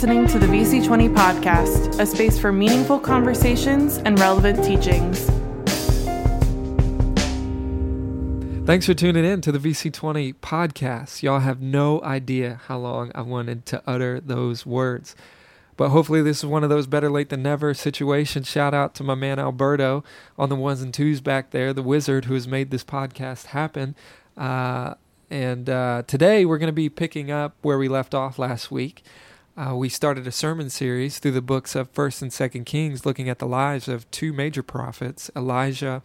listening to the VC20 podcast, a space for meaningful conversations and relevant teachings. Thanks for tuning in to the VC20 podcast. Y'all have no idea how long I wanted to utter those words. But hopefully, this is one of those better late than never situations. Shout out to my man Alberto on the ones and twos back there, the wizard who has made this podcast happen. Uh, and uh, today we're going to be picking up where we left off last week. Uh, we started a sermon series through the books of First and Second Kings, looking at the lives of two major prophets, Elijah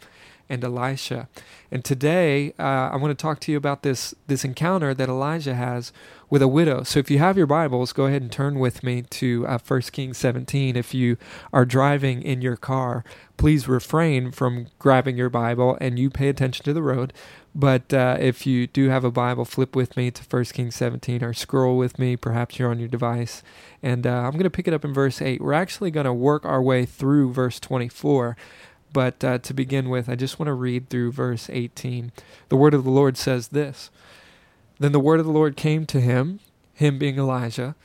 and Elisha. And today, uh, I want to talk to you about this this encounter that Elijah has with a widow. So, if you have your Bibles, go ahead and turn with me to uh, 1 Kings 17. If you are driving in your car, please refrain from grabbing your Bible and you pay attention to the road. But uh, if you do have a Bible, flip with me to 1 Kings 17 or scroll with me. Perhaps you're on your device. And uh, I'm going to pick it up in verse 8. We're actually going to work our way through verse 24. But uh, to begin with, I just want to read through verse 18. The word of the Lord says this Then the word of the Lord came to him, him being Elijah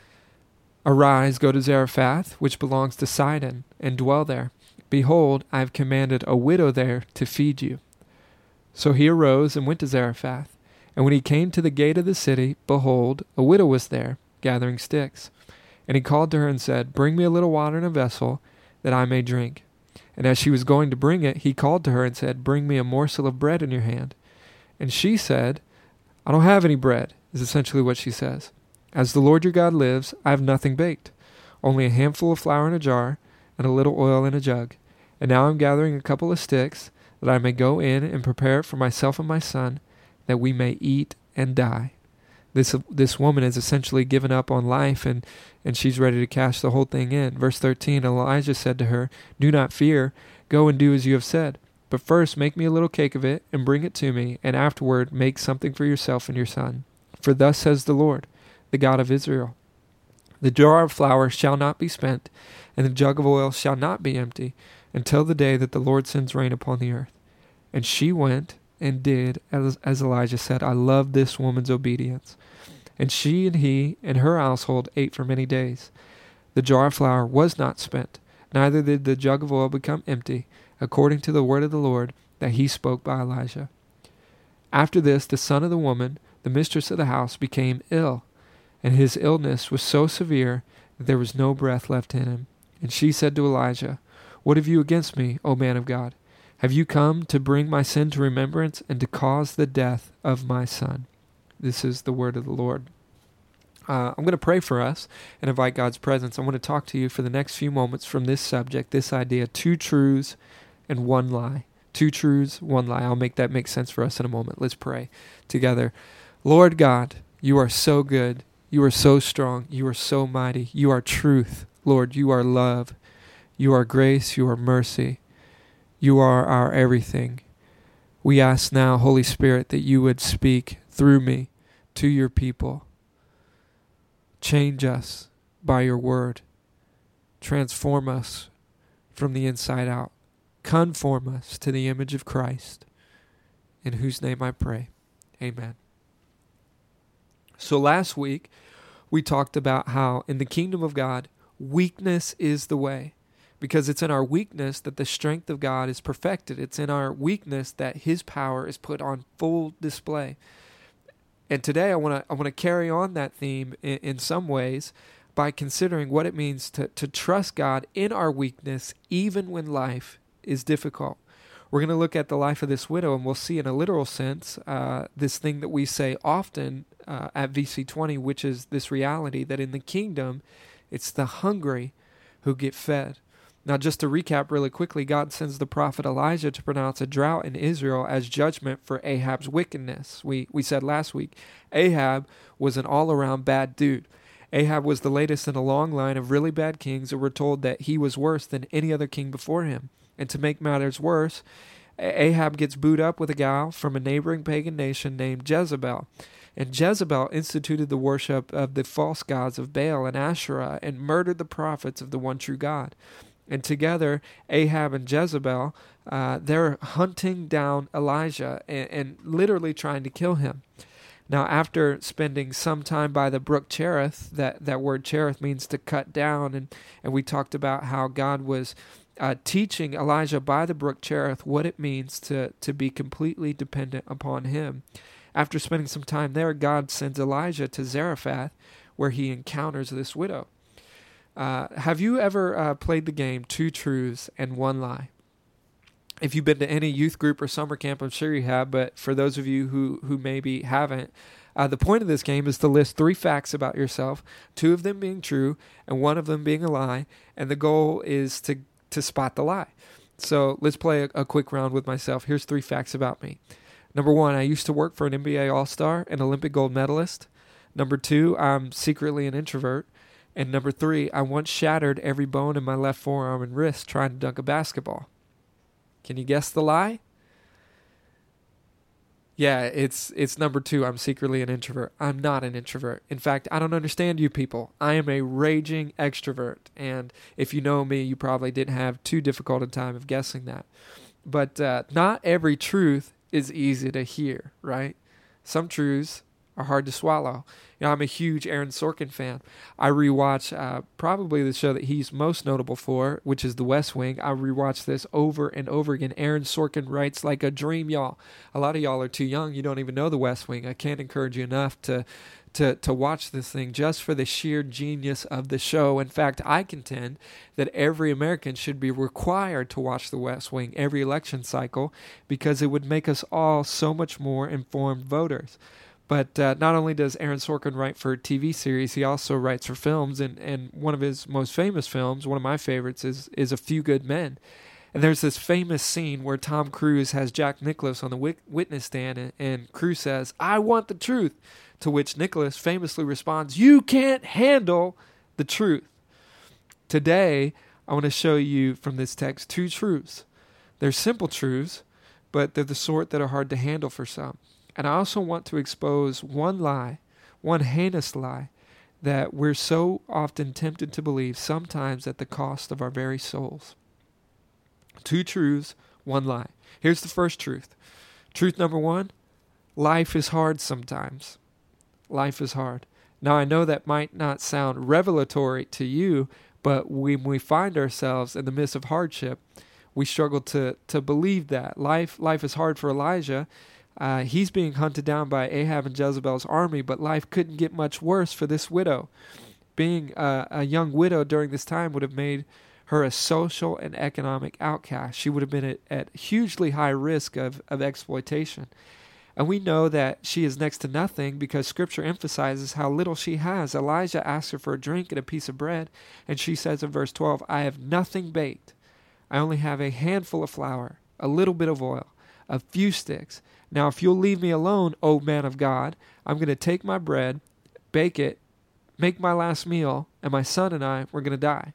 Arise, go to Zarephath, which belongs to Sidon, and dwell there. Behold, I have commanded a widow there to feed you. So he arose and went to Zarephath. And when he came to the gate of the city, behold, a widow was there, gathering sticks. And he called to her and said, Bring me a little water in a vessel, that I may drink. And as she was going to bring it, he called to her and said, Bring me a morsel of bread in your hand. And she said, I don't have any bread, is essentially what she says. As the Lord your God lives, I have nothing baked, only a handful of flour in a jar and a little oil in a jug. And now I'm gathering a couple of sticks, that I may go in and prepare it for myself and my son, that we may eat and die. This this woman has essentially given up on life and and she's ready to cash the whole thing in. Verse 13 Elijah said to her, "Do not fear, go and do as you have said. But first make me a little cake of it and bring it to me, and afterward make something for yourself and your son. For thus says the Lord, the God of Israel: The jar of flour shall not be spent, and the jug of oil shall not be empty, until the day that the Lord sends rain upon the earth." And she went and did as, as Elijah said. I love this woman's obedience. And she and he and her household ate for many days. The jar of flour was not spent, neither did the jug of oil become empty, according to the word of the Lord that he spoke by Elijah. After this, the son of the woman, the mistress of the house, became ill, and his illness was so severe that there was no breath left in him. And she said to Elijah, What have you against me, O man of God? Have you come to bring my sin to remembrance and to cause the death of my son? This is the word of the Lord. Uh, I'm going to pray for us and invite God's presence. I want to talk to you for the next few moments from this subject, this idea two truths and one lie. Two truths, one lie. I'll make that make sense for us in a moment. Let's pray together. Lord God, you are so good. You are so strong. You are so mighty. You are truth. Lord, you are love. You are grace. You are mercy. You are our everything. We ask now, Holy Spirit, that you would speak through me to your people. Change us by your word. Transform us from the inside out. Conform us to the image of Christ, in whose name I pray. Amen. So last week, we talked about how in the kingdom of God, weakness is the way because it's in our weakness that the strength of God is perfected. It's in our weakness that His power is put on full display. And today I want to I want to carry on that theme in, in, some ways by considering what it means to, to trust God in our weakness, even when life is difficult. We're going to look at the life of this widow, and we'll see in a literal sense uh, this thing that we say often uh, at VC20, which is this reality that in the kingdom, it's the hungry who get fed. Now, just to recap really quickly, God sends the prophet Elijah to pronounce a drought in Israel as judgment for Ahab's wickedness. We, we said last week, Ahab was an all around bad dude. Ahab was the latest in a long line of really bad kings, and we're told that he was worse than any other king before him. And to make matters worse, Ahab gets booed up with a gal from a neighboring pagan nation named Jezebel. And Jezebel instituted the worship of the false gods of Baal and Asherah and murdered the prophets of the one true God. And together, Ahab and Jezebel, uh, they're hunting down Elijah and, and literally trying to kill him. Now, after spending some time by the brook Cherith, that, that word Cherith means to cut down, and, and we talked about how God was uh, teaching Elijah by the brook Cherith what it means to, to be completely dependent upon him. After spending some time there, God sends Elijah to Zarephath, where he encounters this widow. Uh, have you ever uh, played the game Two Truths and One Lie? if you've been to any youth group or summer camp, I'm sure you have. But for those of you who who maybe haven't, uh, the point of this game is to list three facts about yourself, two of them being true and one of them being a lie, and the goal is to to spot the lie. So let's play a, a quick round with myself. Here's three facts about me. Number one, I used to work for an NBA All Star, an Olympic gold medalist. Number two, I'm secretly an introvert. And number three, I once shattered every bone in my left forearm and wrist trying to dunk a basketball. Can you guess the lie? Yeah, it's it's number 2. I'm secretly an introvert. I'm not an introvert. In fact, I don't understand you people. I am a raging extrovert, and if you know me, you probably didn't have too difficult a time of guessing that. But uh, not every truth is easy to hear, right? Some truths are hard to swallow. You know, I'm a huge Aaron Sorkin fan. I rewatch uh, probably the show that he's most notable for, which is The West Wing. I rewatch this over and over again. Aaron Sorkin writes like a dream, y'all. A lot of y'all are too young. You don't even know The West Wing. I can't encourage you enough to to to watch this thing just for the sheer genius of the show. In fact, I contend that every American should be required to watch The West Wing every election cycle because it would make us all so much more informed voters. But uh, not only does Aaron Sorkin write for TV series, he also writes for films. And, and one of his most famous films, one of my favorites, is is A Few Good Men. And there's this famous scene where Tom Cruise has Jack Nicholson on the witness stand, and, and Cruise says, "I want the truth." To which Nicklaus famously responds, "You can't handle the truth." Today, I want to show you from this text two truths. They're simple truths, but they're the sort that are hard to handle for some. And I also want to expose one lie, one heinous lie, that we're so often tempted to believe, sometimes at the cost of our very souls. Two truths, one lie. Here's the first truth. Truth number one life is hard sometimes. Life is hard. Now, I know that might not sound revelatory to you, but when we find ourselves in the midst of hardship, we struggle to, to believe that. Life, life is hard for Elijah, uh, he's being hunted down by Ahab and Jezebel's army, but life couldn't get much worse for this widow. Being a, a young widow during this time would have made her a social and economic outcast. She would have been at, at hugely high risk of, of exploitation. And we know that she is next to nothing because Scripture emphasizes how little she has. Elijah asks her for a drink and a piece of bread, and she says in verse 12, I have nothing baked. I only have a handful of flour, a little bit of oil, a few sticks, now, if you'll leave me alone, O man of God, I'm going to take my bread, bake it, make my last meal, and my son and I, we're going to die.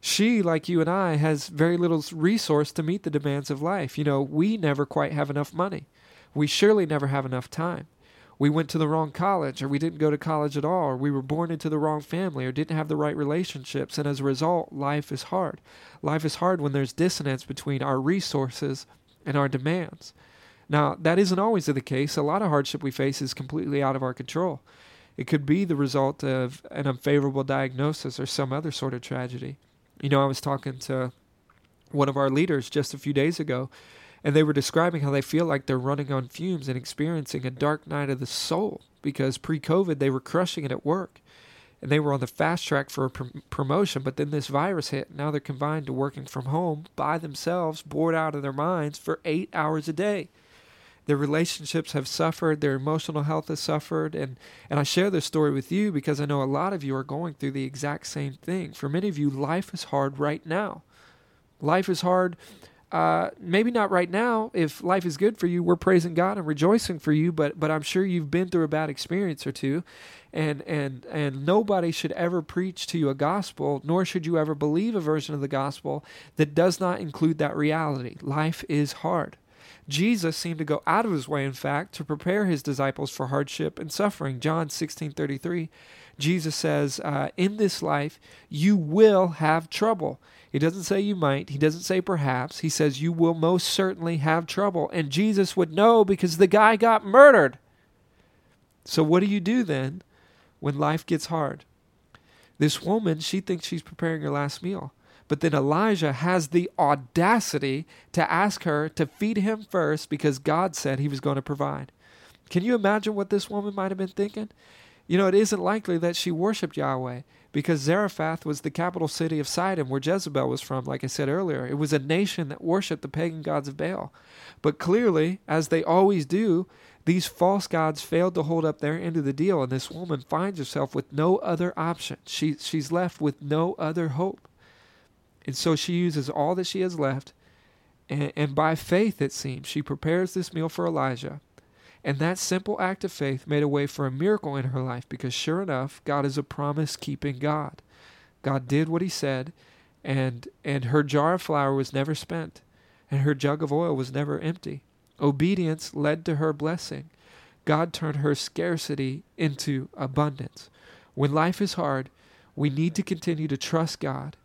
She, like you and I, has very little resource to meet the demands of life. You know, we never quite have enough money. We surely never have enough time. We went to the wrong college, or we didn't go to college at all, or we were born into the wrong family, or didn't have the right relationships, and as a result, life is hard. Life is hard when there's dissonance between our resources and our demands. Now, that isn't always the case. A lot of hardship we face is completely out of our control. It could be the result of an unfavorable diagnosis or some other sort of tragedy. You know, I was talking to one of our leaders just a few days ago, and they were describing how they feel like they're running on fumes and experiencing a dark night of the soul because pre COVID they were crushing it at work and they were on the fast track for a pr- promotion, but then this virus hit. And now they're confined to working from home by themselves, bored out of their minds for eight hours a day their relationships have suffered, their emotional health has suffered, and and I share this story with you because I know a lot of you are going through the exact same thing. For many of you, life is hard right now. Life is hard. Uh, maybe not right now. If life is good for you, we're praising God and rejoicing for you. But but I'm sure you've been through a bad experience or two, and and and nobody should ever preach to you a gospel, nor should you ever believe a version of the gospel that does not include that reality. Life is hard. Jesus seemed to go out of his way, in fact, to prepare his disciples for hardship and suffering. John 16 33, Jesus says, uh, In this life, you will have trouble. He doesn't say you might, he doesn't say perhaps. He says you will most certainly have trouble. And Jesus would know because the guy got murdered. So, what do you do then when life gets hard? This woman, she thinks she's preparing her last meal. But then Elijah has the audacity to ask her to feed him first because God said he was going to provide. Can you imagine what this woman might have been thinking? You know, it isn't likely that she worshiped Yahweh because Zarephath was the capital city of Sidon, where Jezebel was from, like I said earlier. It was a nation that worshiped the pagan gods of Baal. But clearly, as they always do, these false gods failed to hold up their end of the deal, and this woman finds herself with no other option. She, she's left with no other hope. And so she uses all that she has left, and, and by faith, it seems, she prepares this meal for Elijah. And that simple act of faith made a way for a miracle in her life because, sure enough, God is a promise keeping God. God did what He said, and, and her jar of flour was never spent, and her jug of oil was never empty. Obedience led to her blessing. God turned her scarcity into abundance. When life is hard, we need to continue to trust God,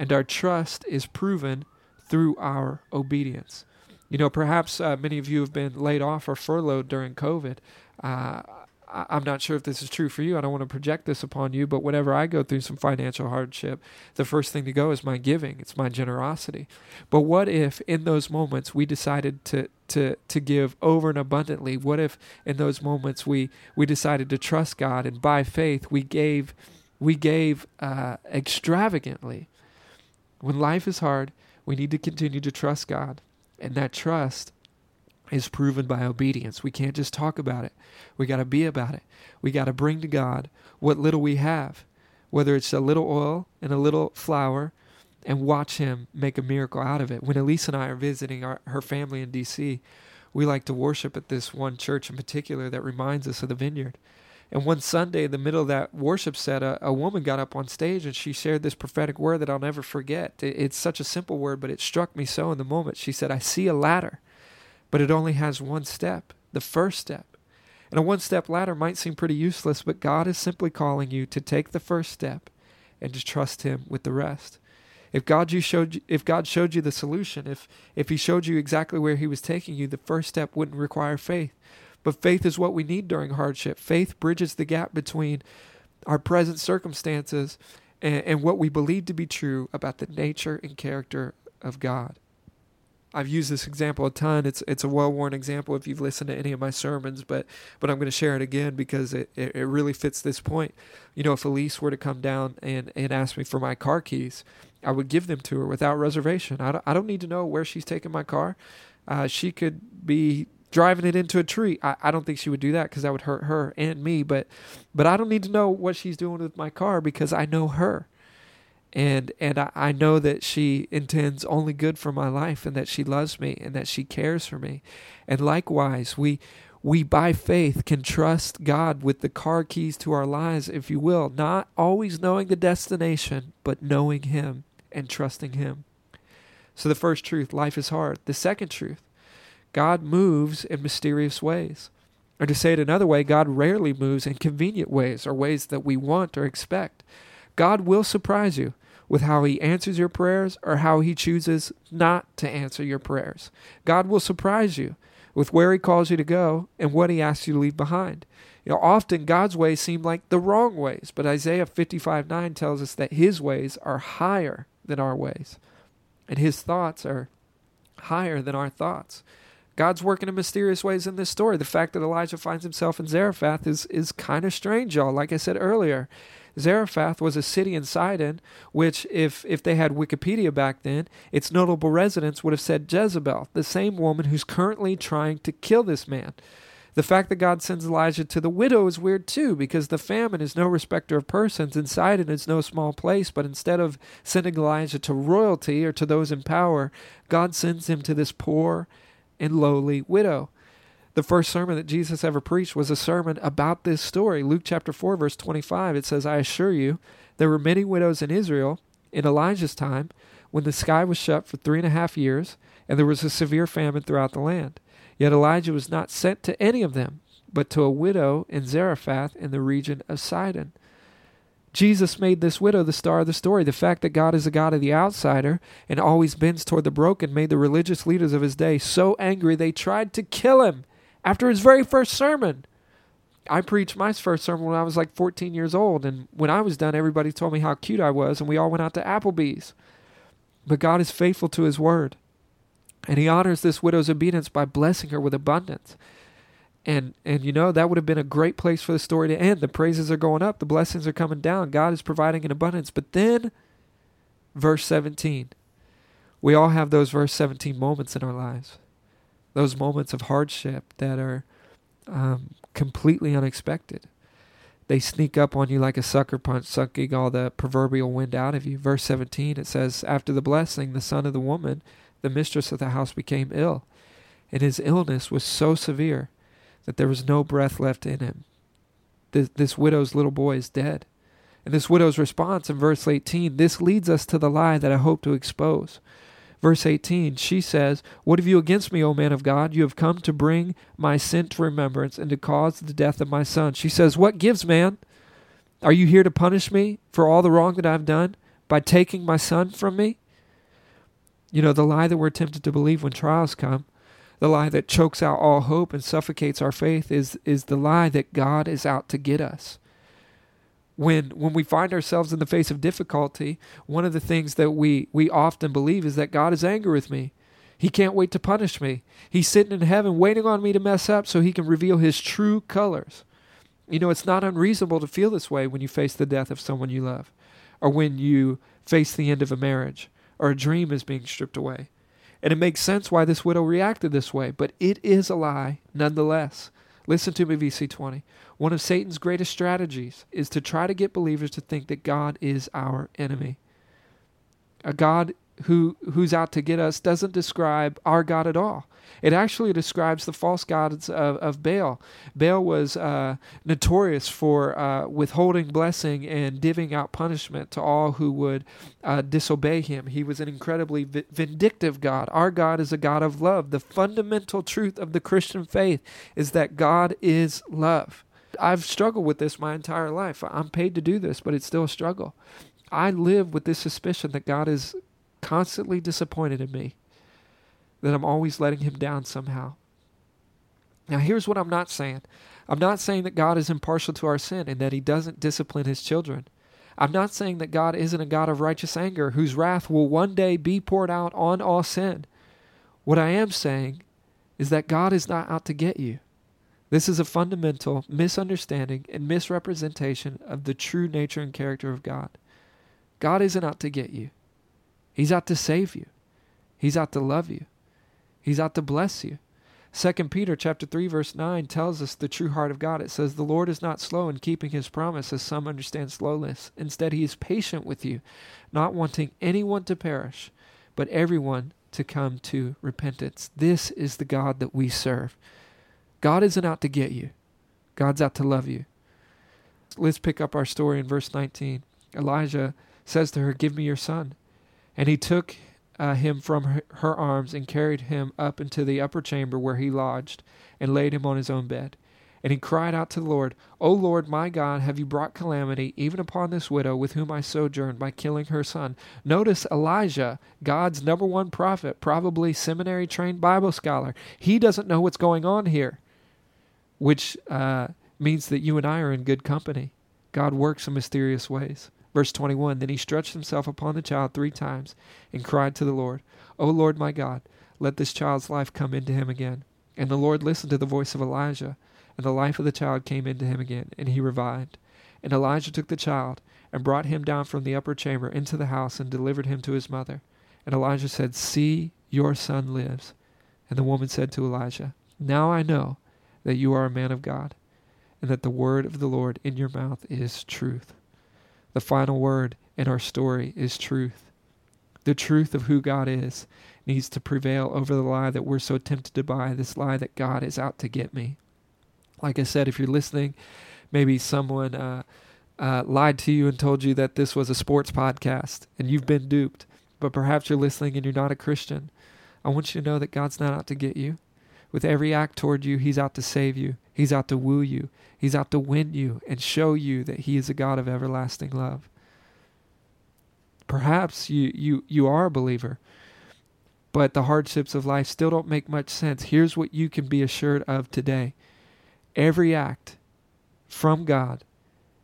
and our trust is proven through our obedience. You know, perhaps uh, many of you have been laid off or furloughed during COVID. Uh, I'm not sure if this is true for you. I don't want to project this upon you, but whenever I go through some financial hardship, the first thing to go is my giving. It's my generosity. But what if in those moments we decided to to to give over and abundantly? What if in those moments we we decided to trust God and by faith we gave we gave uh, extravagantly? When life is hard, we need to continue to trust God and that trust is proven by obedience. We can't just talk about it. We got to be about it. We got to bring to God what little we have, whether it's a little oil and a little flour, and watch Him make a miracle out of it. When Elise and I are visiting our, her family in D.C., we like to worship at this one church in particular that reminds us of the vineyard. And one Sunday, in the middle of that worship set, a, a woman got up on stage and she shared this prophetic word that I'll never forget. It, it's such a simple word, but it struck me so in the moment. She said, I see a ladder, but it only has one step, the first step. And a one step ladder might seem pretty useless, but God is simply calling you to take the first step and to trust Him with the rest. If God you showed if God showed you the solution, if if He showed you exactly where He was taking you, the first step wouldn't require faith. But faith is what we need during hardship. Faith bridges the gap between our present circumstances and, and what we believe to be true about the nature and character of God. I've used this example a ton. It's it's a well worn example if you've listened to any of my sermons, but but I'm going to share it again because it, it, it, really fits this point. You know, if Elise were to come down and, and ask me for my car keys, I would give them to her without reservation. I don't, I don't need to know where she's taking my car. Uh, she could be driving it into a tree. I, I don't think she would do that because that would hurt her and me. But but I don't need to know what she's doing with my car because I know her. And and I, I know that she intends only good for my life and that she loves me and that she cares for me. And likewise, we we by faith can trust God with the car keys to our lives, if you will, not always knowing the destination, but knowing Him and trusting Him. So the first truth, life is hard. The second truth, God moves in mysterious ways. Or to say it another way, God rarely moves in convenient ways or ways that we want or expect. God will surprise you with how he answers your prayers or how he chooses not to answer your prayers. God will surprise you with where he calls you to go and what he asks you to leave behind. You know, often God's ways seem like the wrong ways, but Isaiah 55 9 tells us that his ways are higher than our ways, and his thoughts are higher than our thoughts. God's working in mysterious ways in this story. The fact that Elijah finds himself in Zarephath is, is kind of strange, y'all. Like I said earlier, Zarephath was a city in Sidon, which, if, if they had Wikipedia back then, its notable residents would have said Jezebel, the same woman who's currently trying to kill this man. The fact that God sends Elijah to the widow is weird too, because the famine is no respecter of persons, and Sidon is no small place. But instead of sending Elijah to royalty or to those in power, God sends him to this poor and lowly widow. The first sermon that Jesus ever preached was a sermon about this story. Luke chapter 4, verse 25, it says, I assure you, there were many widows in Israel in Elijah's time when the sky was shut for three and a half years, and there was a severe famine throughout the land. Yet Elijah was not sent to any of them, but to a widow in Zarephath in the region of Sidon. Jesus made this widow the star of the story. The fact that God is a God of the outsider and always bends toward the broken made the religious leaders of his day so angry they tried to kill him after his very first sermon. I preached my first sermon when I was like 14 years old. And when I was done, everybody told me how cute I was. And we all went out to Applebee's. But God is faithful to his word. And he honors this widow's obedience by blessing her with abundance. And and you know that would have been a great place for the story to end. The praises are going up, the blessings are coming down. God is providing in abundance. But then verse 17. We all have those verse 17 moments in our lives. Those moments of hardship that are um, completely unexpected. They sneak up on you like a sucker punch, sucking all the proverbial wind out of you. Verse 17, it says, After the blessing, the son of the woman, the mistress of the house, became ill. And his illness was so severe that there was no breath left in him. This, this widow's little boy is dead. And this widow's response in verse 18, this leads us to the lie that I hope to expose. Verse 18, she says, What have you against me, O man of God? You have come to bring my sin to remembrance and to cause the death of my son. She says, What gives, man? Are you here to punish me for all the wrong that I've done by taking my son from me? You know, the lie that we're tempted to believe when trials come, the lie that chokes out all hope and suffocates our faith, is, is the lie that God is out to get us when when we find ourselves in the face of difficulty, one of the things that we we often believe is that God is angry with me. He can't wait to punish me. He's sitting in heaven waiting on me to mess up so he can reveal his true colors. You know, it's not unreasonable to feel this way when you face the death of someone you love, or when you face the end of a marriage, or a dream is being stripped away. And it makes sense why this widow reacted this way, but it is a lie nonetheless. Listen to me, VC20. One of Satan's greatest strategies is to try to get believers to think that God is our enemy. A God who who's out to get us doesn't describe our God at all. It actually describes the false gods of, of Baal. Baal was uh, notorious for uh, withholding blessing and divvying out punishment to all who would uh, disobey him. He was an incredibly vi- vindictive God. Our God is a God of love. The fundamental truth of the Christian faith is that God is love. I've struggled with this my entire life. I'm paid to do this, but it's still a struggle. I live with this suspicion that God is constantly disappointed in me that I'm always letting him down somehow. Now, here's what I'm not saying I'm not saying that God is impartial to our sin and that he doesn't discipline his children. I'm not saying that God isn't a God of righteous anger whose wrath will one day be poured out on all sin. What I am saying is that God is not out to get you. This is a fundamental misunderstanding and misrepresentation of the true nature and character of God. God isn't out to get you. He's out to save you. He's out to love you. He's out to bless you. Second Peter chapter 3 verse 9 tells us the true heart of God. It says the Lord is not slow in keeping his promise as some understand slowness. Instead he is patient with you, not wanting anyone to perish, but everyone to come to repentance. This is the God that we serve. God isn't out to get you. God's out to love you. Let's pick up our story in verse 19. Elijah says to her, "Give me your son." And he took uh, him from her, her arms and carried him up into the upper chamber where he lodged, and laid him on his own bed. And he cried out to the Lord, O Lord my God, have you brought calamity even upon this widow with whom I sojourned by killing her son? Notice Elijah, God's number one prophet, probably seminary trained Bible scholar. He doesn't know what's going on here, which uh, means that you and I are in good company. God works in mysterious ways. Verse 21 Then he stretched himself upon the child three times and cried to the Lord, O Lord my God, let this child's life come into him again. And the Lord listened to the voice of Elijah, and the life of the child came into him again, and he revived. And Elijah took the child, and brought him down from the upper chamber into the house, and delivered him to his mother. And Elijah said, See, your son lives. And the woman said to Elijah, Now I know that you are a man of God, and that the word of the Lord in your mouth is truth. The final word in our story is truth. The truth of who God is needs to prevail over the lie that we're so tempted to buy this lie that God is out to get me. Like I said, if you're listening, maybe someone uh, uh, lied to you and told you that this was a sports podcast and you've been duped, but perhaps you're listening and you're not a Christian. I want you to know that God's not out to get you. With every act toward you, He's out to save you. He's out to woo you. He's out to win you and show you that He is a God of everlasting love. Perhaps you, you, you are a believer, but the hardships of life still don't make much sense. Here's what you can be assured of today every act from God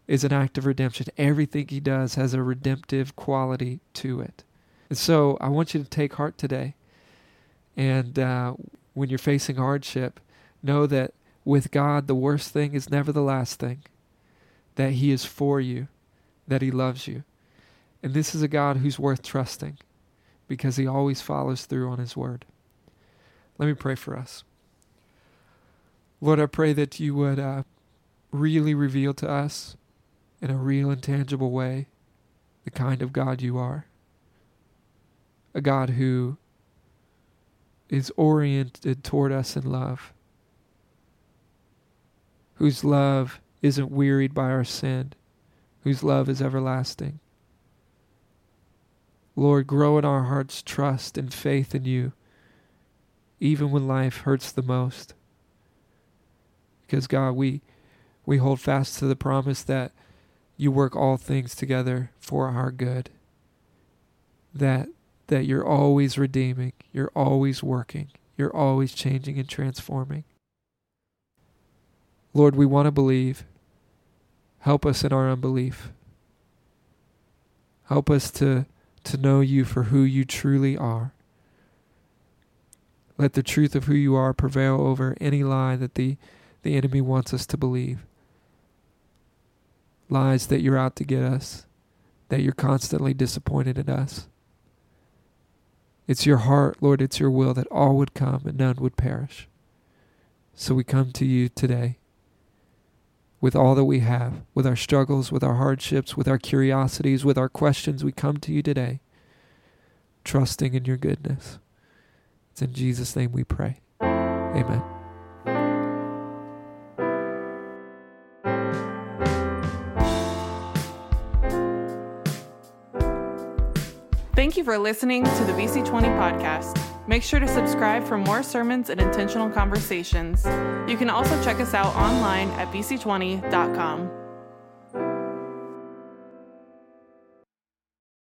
is an act of redemption. Everything he does has a redemptive quality to it. And so I want you to take heart today. And uh, when you're facing hardship, know that with God, the worst thing is never the last thing, that He is for you, that He loves you. And this is a God who's worth trusting because He always follows through on His word. Let me pray for us. Lord, I pray that you would uh, really reveal to us in a real and tangible way the kind of God you are. A God who is oriented toward us in love, whose love isn't wearied by our sin, whose love is everlasting. Lord, grow in our hearts trust and faith in you, even when life hurts the most. Because, God, we, we hold fast to the promise that you work all things together for our good. That that you're always redeeming, you're always working, you're always changing and transforming. Lord, we want to believe. Help us in our unbelief. Help us to, to know you for who you truly are. Let the truth of who you are prevail over any lie that the, the enemy wants us to believe lies that you're out to get us, that you're constantly disappointed in us. It's your heart, Lord, it's your will that all would come and none would perish. So we come to you today with all that we have, with our struggles, with our hardships, with our curiosities, with our questions. We come to you today, trusting in your goodness. It's in Jesus' name we pray. Amen. Thank you for listening to the VC20 podcast. Make sure to subscribe for more sermons and intentional conversations. You can also check us out online at vc20.com.